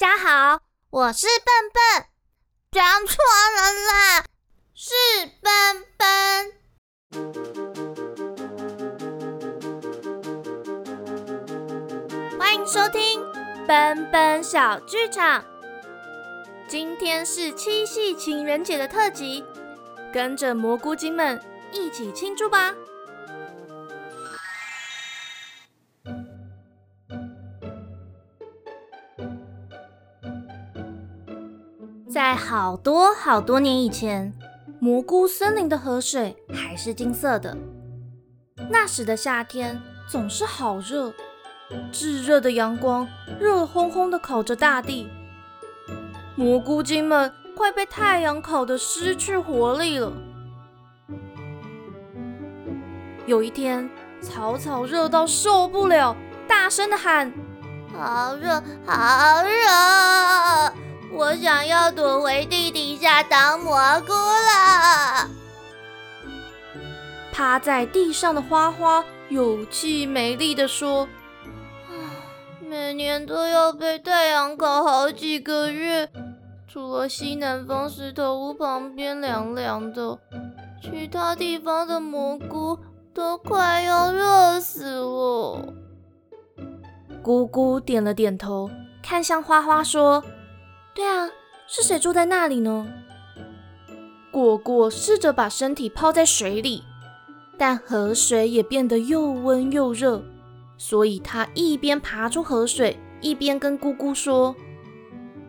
大家好，我是笨笨，讲错了啦，是笨笨。欢迎收听笨笨小剧场。今天是七夕情人节的特辑，跟着蘑菇精们一起庆祝吧！在好多好多年以前，蘑菇森林的河水还是金色的。那时的夏天总是好热，炙热的阳光热烘烘的烤着大地，蘑菇精们快被太阳烤得失去活力了。有一天，草草热到受不了，大声的喊：“好热，好热！”我想要躲回地底下当蘑菇了。趴在地上的花花有气没力地说：“每年都要被太阳烤好几个月，除了西南方石头屋旁边凉凉的，其他地方的蘑菇都快要热死了。”姑姑点了点头，看向花花说。对啊，是谁住在那里呢？果果试着把身体泡在水里，但河水也变得又温又热，所以他一边爬出河水，一边跟姑姑说：“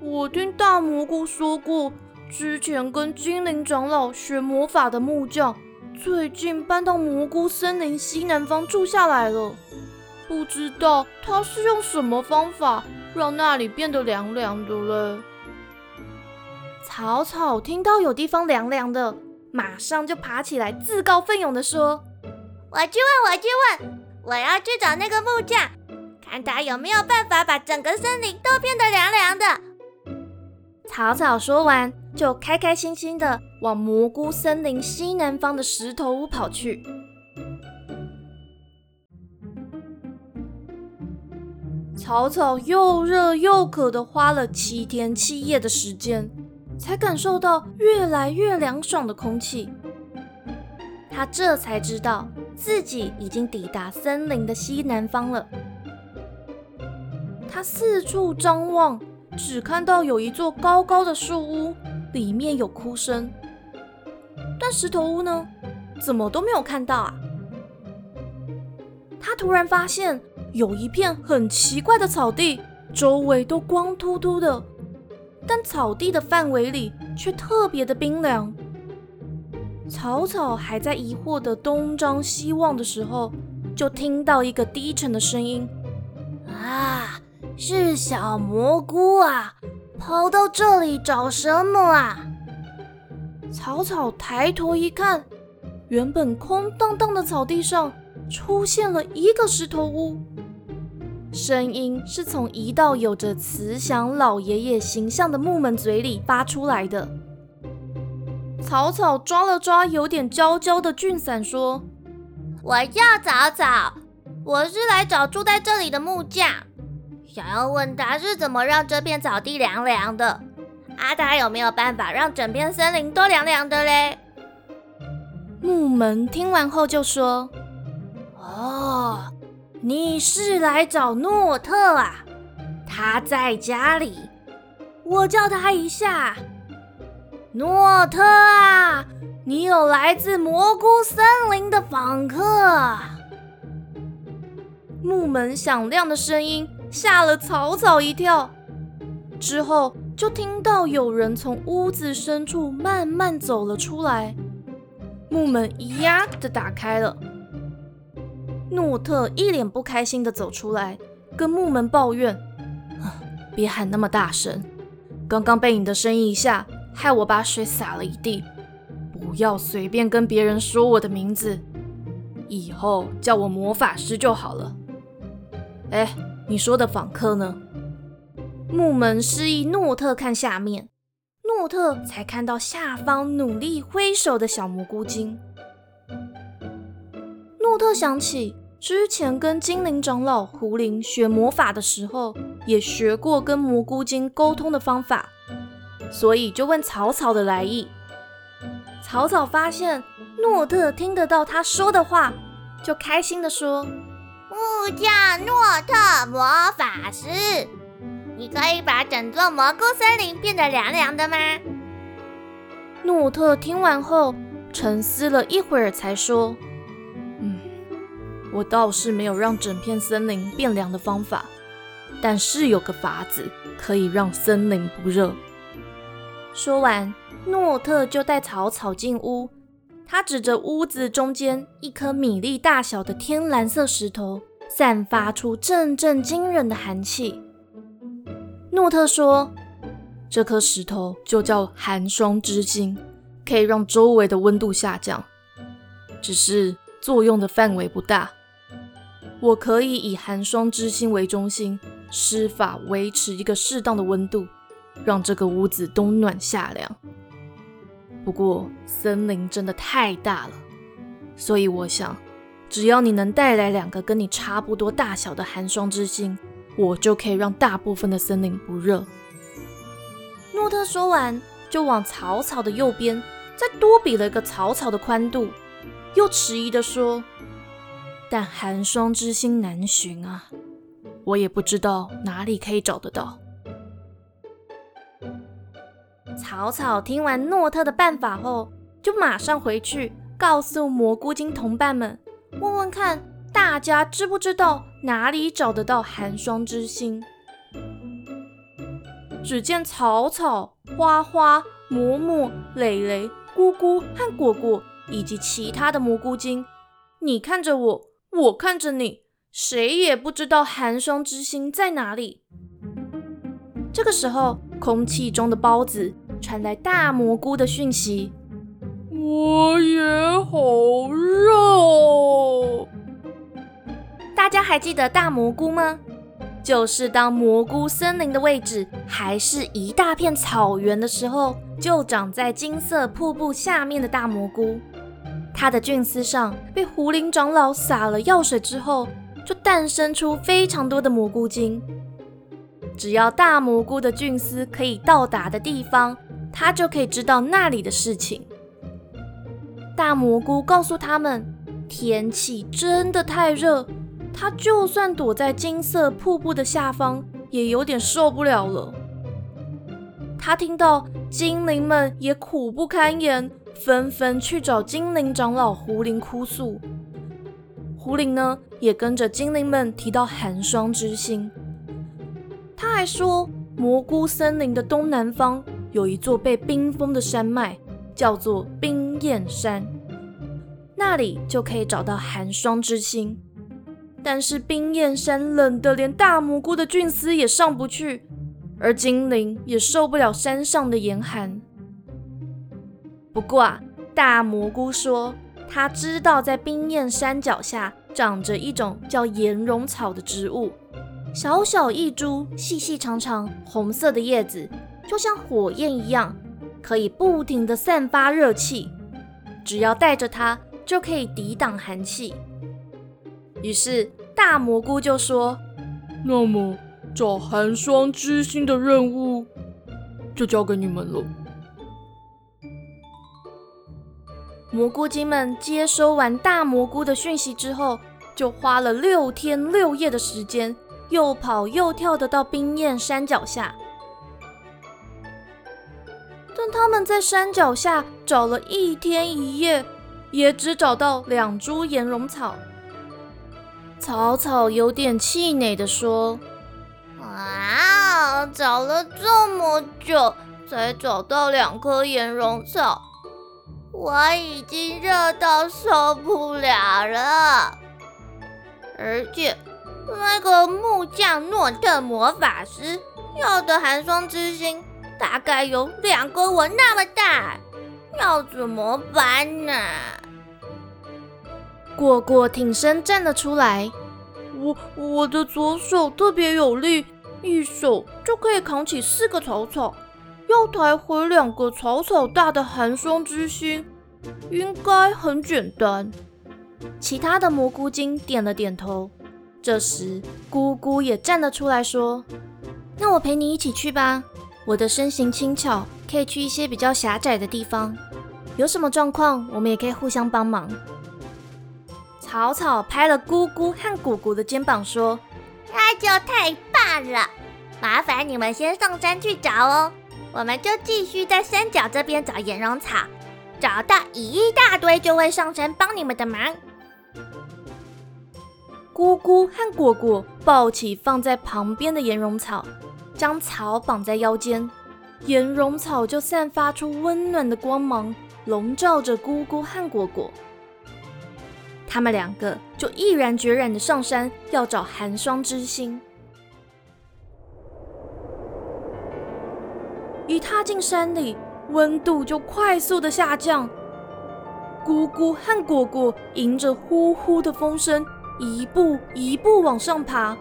我听大蘑菇说过，之前跟精灵长老学魔法的木匠，最近搬到蘑菇森林西南方住下来了。不知道他是用什么方法让那里变得凉凉的嘞？”草草听到有地方凉凉的，马上就爬起来，自告奋勇地说：“我去问，我去问，我要去找那个木匠，看他有没有办法把整个森林都变得凉凉的。”草草说完，就开开心心的往蘑菇森林西南方的石头屋跑去。草草又热又渴的，花了七天七夜的时间。才感受到越来越凉爽的空气，他这才知道自己已经抵达森林的西南方了。他四处张望，只看到有一座高高的树屋，里面有哭声。但石头屋呢？怎么都没有看到啊！他突然发现有一片很奇怪的草地，周围都光秃秃的。但草地的范围里却特别的冰凉。草草还在疑惑的东张西望的时候，就听到一个低沉的声音：“啊，是小蘑菇啊，跑到这里找什么啊？”草草抬头一看，原本空荡荡的草地上出现了一个石头屋。声音是从一道有着慈祥老爷爷形象的木门嘴里发出来的。草草抓了抓有点焦焦的俊伞，说：“我叫早早，我是来找住在这里的木匠，想要问他是怎么让这片草地凉凉的。阿达有没有办法让整片森林都凉凉的嘞？”木门听完后就说：“哦。”你是来找诺特啊？他在家里，我叫他一下。诺特啊，你有来自蘑菇森林的访客。木门响亮的声音吓了草草一跳，之后就听到有人从屋子深处慢慢走了出来，木门一呀的打开了。诺特一脸不开心的走出来，跟木门抱怨：“别喊那么大声，刚刚被你的声音一下，害我把水洒了一地。不要随便跟别人说我的名字，以后叫我魔法师就好了。”哎，你说的访客呢？木门示意诺特看下面，诺特才看到下方努力挥手的小蘑菇精。诺特想起。之前跟精灵长老胡林学魔法的时候，也学过跟蘑菇精沟通的方法，所以就问草草的来意。草草发现诺特听得到他说的话，就开心的说：“木匠诺特魔法师，你可以把整座蘑菇森林变得凉凉的吗？”诺特听完后沉思了一会儿，才说：“，我倒是没有让整片森林变凉的方法。”但是有个法子可以让森林不热。说完，诺特就带草草进屋。他指着屋子中间一颗米粒大小的天蓝色石头，散发出阵阵惊人的寒气。诺特说：“这颗石头就叫寒霜之心，可以让周围的温度下降，只是作用的范围不大。我可以以寒霜之心为中心。”施法维持一个适当的温度，让这个屋子冬暖夏凉。不过森林真的太大了，所以我想，只要你能带来两个跟你差不多大小的寒霜之心，我就可以让大部分的森林不热。诺特说完，就往草草的右边再多比了一个草草的宽度，又迟疑的说：“但寒霜之心难寻啊。”我也不知道哪里可以找得到。草草听完诺特的办法后，就马上回去告诉蘑菇精同伴们，问问看大家知不知道哪里找得到寒霜之心。只见草草、花花、嬷嬷、蕾蕾、姑姑和果果以及其他的蘑菇精，你看着我，我看着你。谁也不知道寒霜之心在哪里。这个时候，空气中的包子传来大蘑菇的讯息：“我也好热。”大家还记得大蘑菇吗？就是当蘑菇森林的位置还是一大片草原的时候，就长在金色瀑布下面的大蘑菇。它的菌丝上被狐灵长老撒了药水之后。就诞生出非常多的蘑菇精。只要大蘑菇的菌丝可以到达的地方，它就可以知道那里的事情。大蘑菇告诉他们，天气真的太热，它就算躲在金色瀑布的下方，也有点受不了了。他听到精灵们也苦不堪言，纷纷去找精灵长老胡林哭诉。胡林呢，也跟着精灵们提到寒霜之心。他还说，蘑菇森林的东南方有一座被冰封的山脉，叫做冰焰山，那里就可以找到寒霜之心。但是冰焰山冷得连大蘑菇的菌丝也上不去，而精灵也受不了山上的严寒。不过啊，大蘑菇说。他知道，在冰焰山脚下长着一种叫岩绒草的植物，小小一株，细细长长，红色的叶子就像火焰一样，可以不停地散发热气。只要带着它，就可以抵挡寒气。于是大蘑菇就说：“那么找寒霜之心的任务，就交给你们了。”蘑菇精们接收完大蘑菇的讯息之后，就花了六天六夜的时间，又跑又跳的到冰焰山脚下。但他们在山脚下找了一天一夜，也只找到两株岩绒草。草草有点气馁的说：“啊，找了这么久，才找到两颗岩绒草。”我已经热到受不了了，而且那个木匠诺特魔法师要的寒霜之心大概有两个我那么大，要怎么办呢？果果挺身站了出来，我我的左手特别有力，一手就可以扛起四个草草。要抬回两个草草大的寒霜之心，应该很简单。其他的蘑菇精点了点头。这时，姑姑也站了出来，说：“那我陪你一起去吧。我的身形轻巧，可以去一些比较狭窄的地方。有什么状况，我们也可以互相帮忙。”草草拍了姑姑和姑姑的肩膀，说：“那就太棒了！麻烦你们先上山去找哦，我们就继续在山脚这边找岩绒草，找到一大堆就会上山帮你们的忙。”姑姑和果果抱起放在旁边的岩绒草，将草绑在腰间，岩绒草就散发出温暖的光芒，笼罩着姑姑和果果。他们两个就毅然决然的上山，要找寒霜之心。一踏进山里，温度就快速的下降。姑姑和果果迎着呼呼的风声。一步一步往上爬，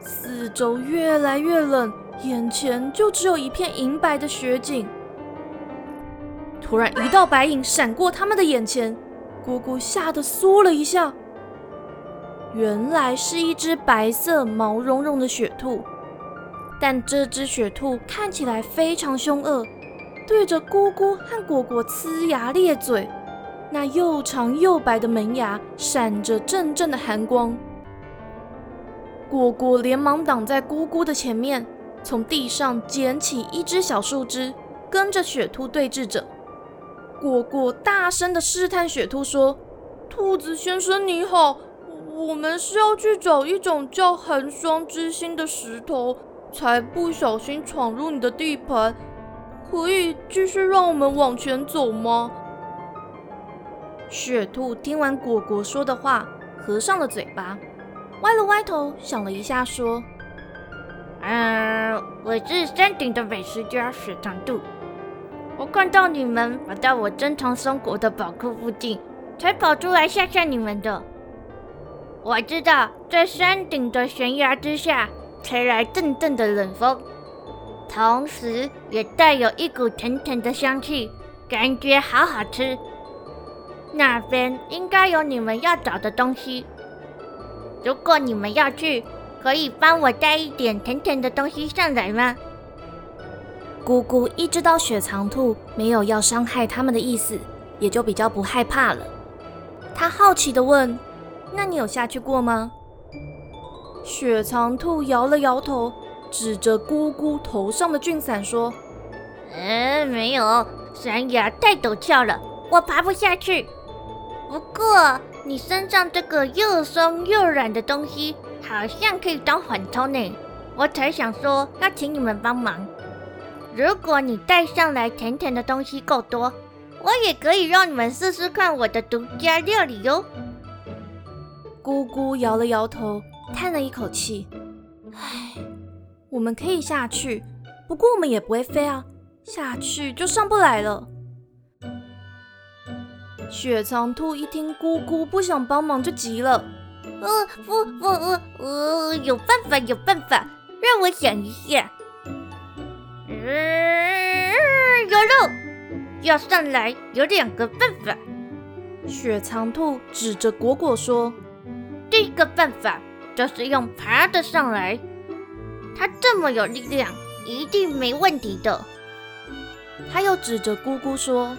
四周越来越冷，眼前就只有一片银白的雪景。突然，一道白影闪过他们的眼前，姑姑吓得缩了一下。原来是一只白色毛茸茸的雪兔，但这只雪兔看起来非常凶恶，对着姑姑和果果呲牙咧嘴。那又长又白的门牙闪着阵阵的寒光，果果连忙挡在姑姑的前面，从地上捡起一只小树枝，跟着雪兔对峙着。果果大声的试探雪兔说：“兔子先生你好，我们是要去找一种叫寒霜之心的石头，才不小心闯入你的地盘，可以继续让我们往前走吗？”雪兔听完果果说的话，合上了嘴巴，歪了歪头，想了一下，说：“嗯，我是山顶的美食家雪糖兔。我看到你们跑到我珍藏松果的宝库附近，才跑出来吓吓你们的。我知道，在山顶的悬崖之下，吹来阵阵的冷风，同时也带有一股甜甜的香气，感觉好好吃。”那边应该有你们要找的东西。如果你们要去，可以帮我带一点甜甜的东西上来吗？姑姑一知道雪藏兔没有要伤害他们的意思，也就比较不害怕了。她好奇的问：“那你有下去过吗？”雪藏兔摇了摇头，指着姑姑头上的菌伞说：“嗯，没有，山崖太陡峭了，我爬不下去。”不过，你身上这个又松又软的东西，好像可以当缓冲呢。我才想说要请你们帮忙。如果你带上来甜甜的东西够多，我也可以让你们试试看我的独家料理哟。姑姑摇了摇头，叹了一口气：“唉，我们可以下去，不过我们也不会飞啊，下去就上不来了。”雪藏兔一听姑姑不想帮忙，就急了。呃，不不呃呃，有办法有办法，让我想一下。嗯，有肉，要上来有两个办法。雪藏兔指着果果说：“第一个办法就是用爬的上来，它这么有力量，一定没问题的。”他又指着姑姑说。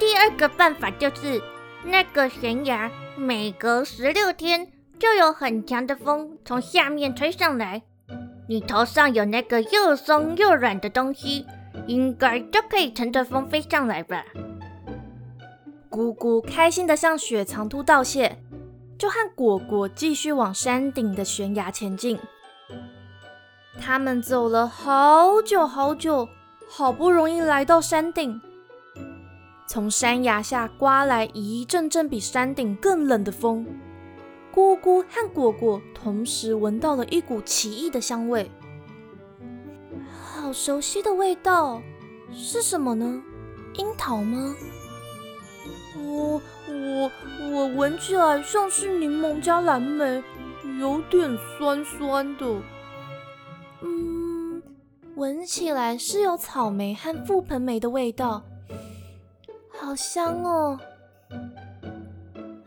第二个办法就是，那个悬崖每隔十六天就有很强的风从下面吹上来，你头上有那个又松又软的东西，应该就可以乘着风飞上来吧。姑姑开心的向雪藏兔道谢，就和果果继续往山顶的悬崖前进。他们走了好久好久，好不容易来到山顶。从山崖下刮来一阵阵比山顶更冷的风，姑姑和果果同时闻到了一股奇异的香味，好熟悉的味道，是什么呢？樱桃吗？我我我闻起来像是柠檬加蓝莓，有点酸酸的。嗯，闻起来是有草莓和覆盆梅的味道。好香哦！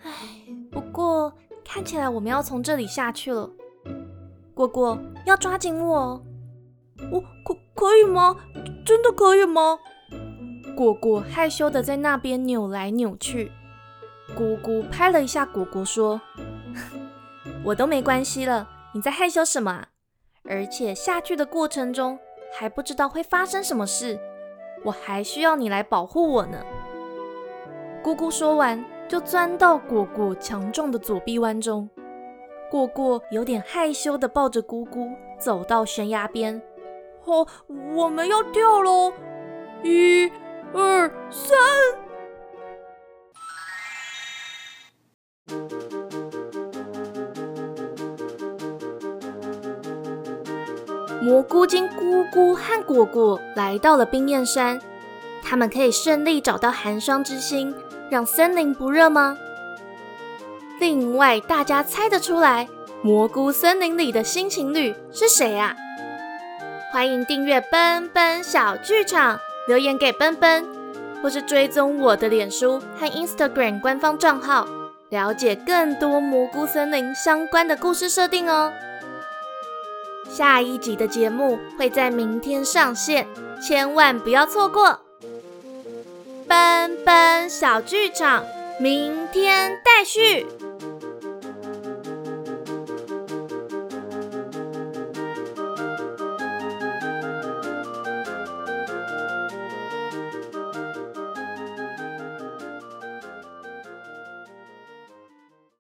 哎，不过看起来我们要从这里下去了。果果要抓紧我哦！我可可以吗？真的可以吗？果果害羞的在那边扭来扭去。姑姑拍了一下果果，说：“ 我都没关系了，你在害羞什么？而且下去的过程中还不知道会发生什么事，我还需要你来保护我呢。”姑姑说完，就钻到果果强壮的左臂弯中。果果有点害羞的抱着姑姑走到悬崖边。哦，我们要跳喽！一、二、三。蘑菇精姑姑和果果来到了冰焰山，他们可以顺利找到寒霜之心，让森林不热吗？另外，大家猜得出来蘑菇森林里的新情侣是谁啊？欢迎订阅奔奔小剧场，留言给奔奔，或是追踪我的脸书和 Instagram 官方账号，了解更多蘑菇森林相关的故事设定哦。下一集的节目会在明天上线，千万不要错过！奔奔小剧场，明天待续。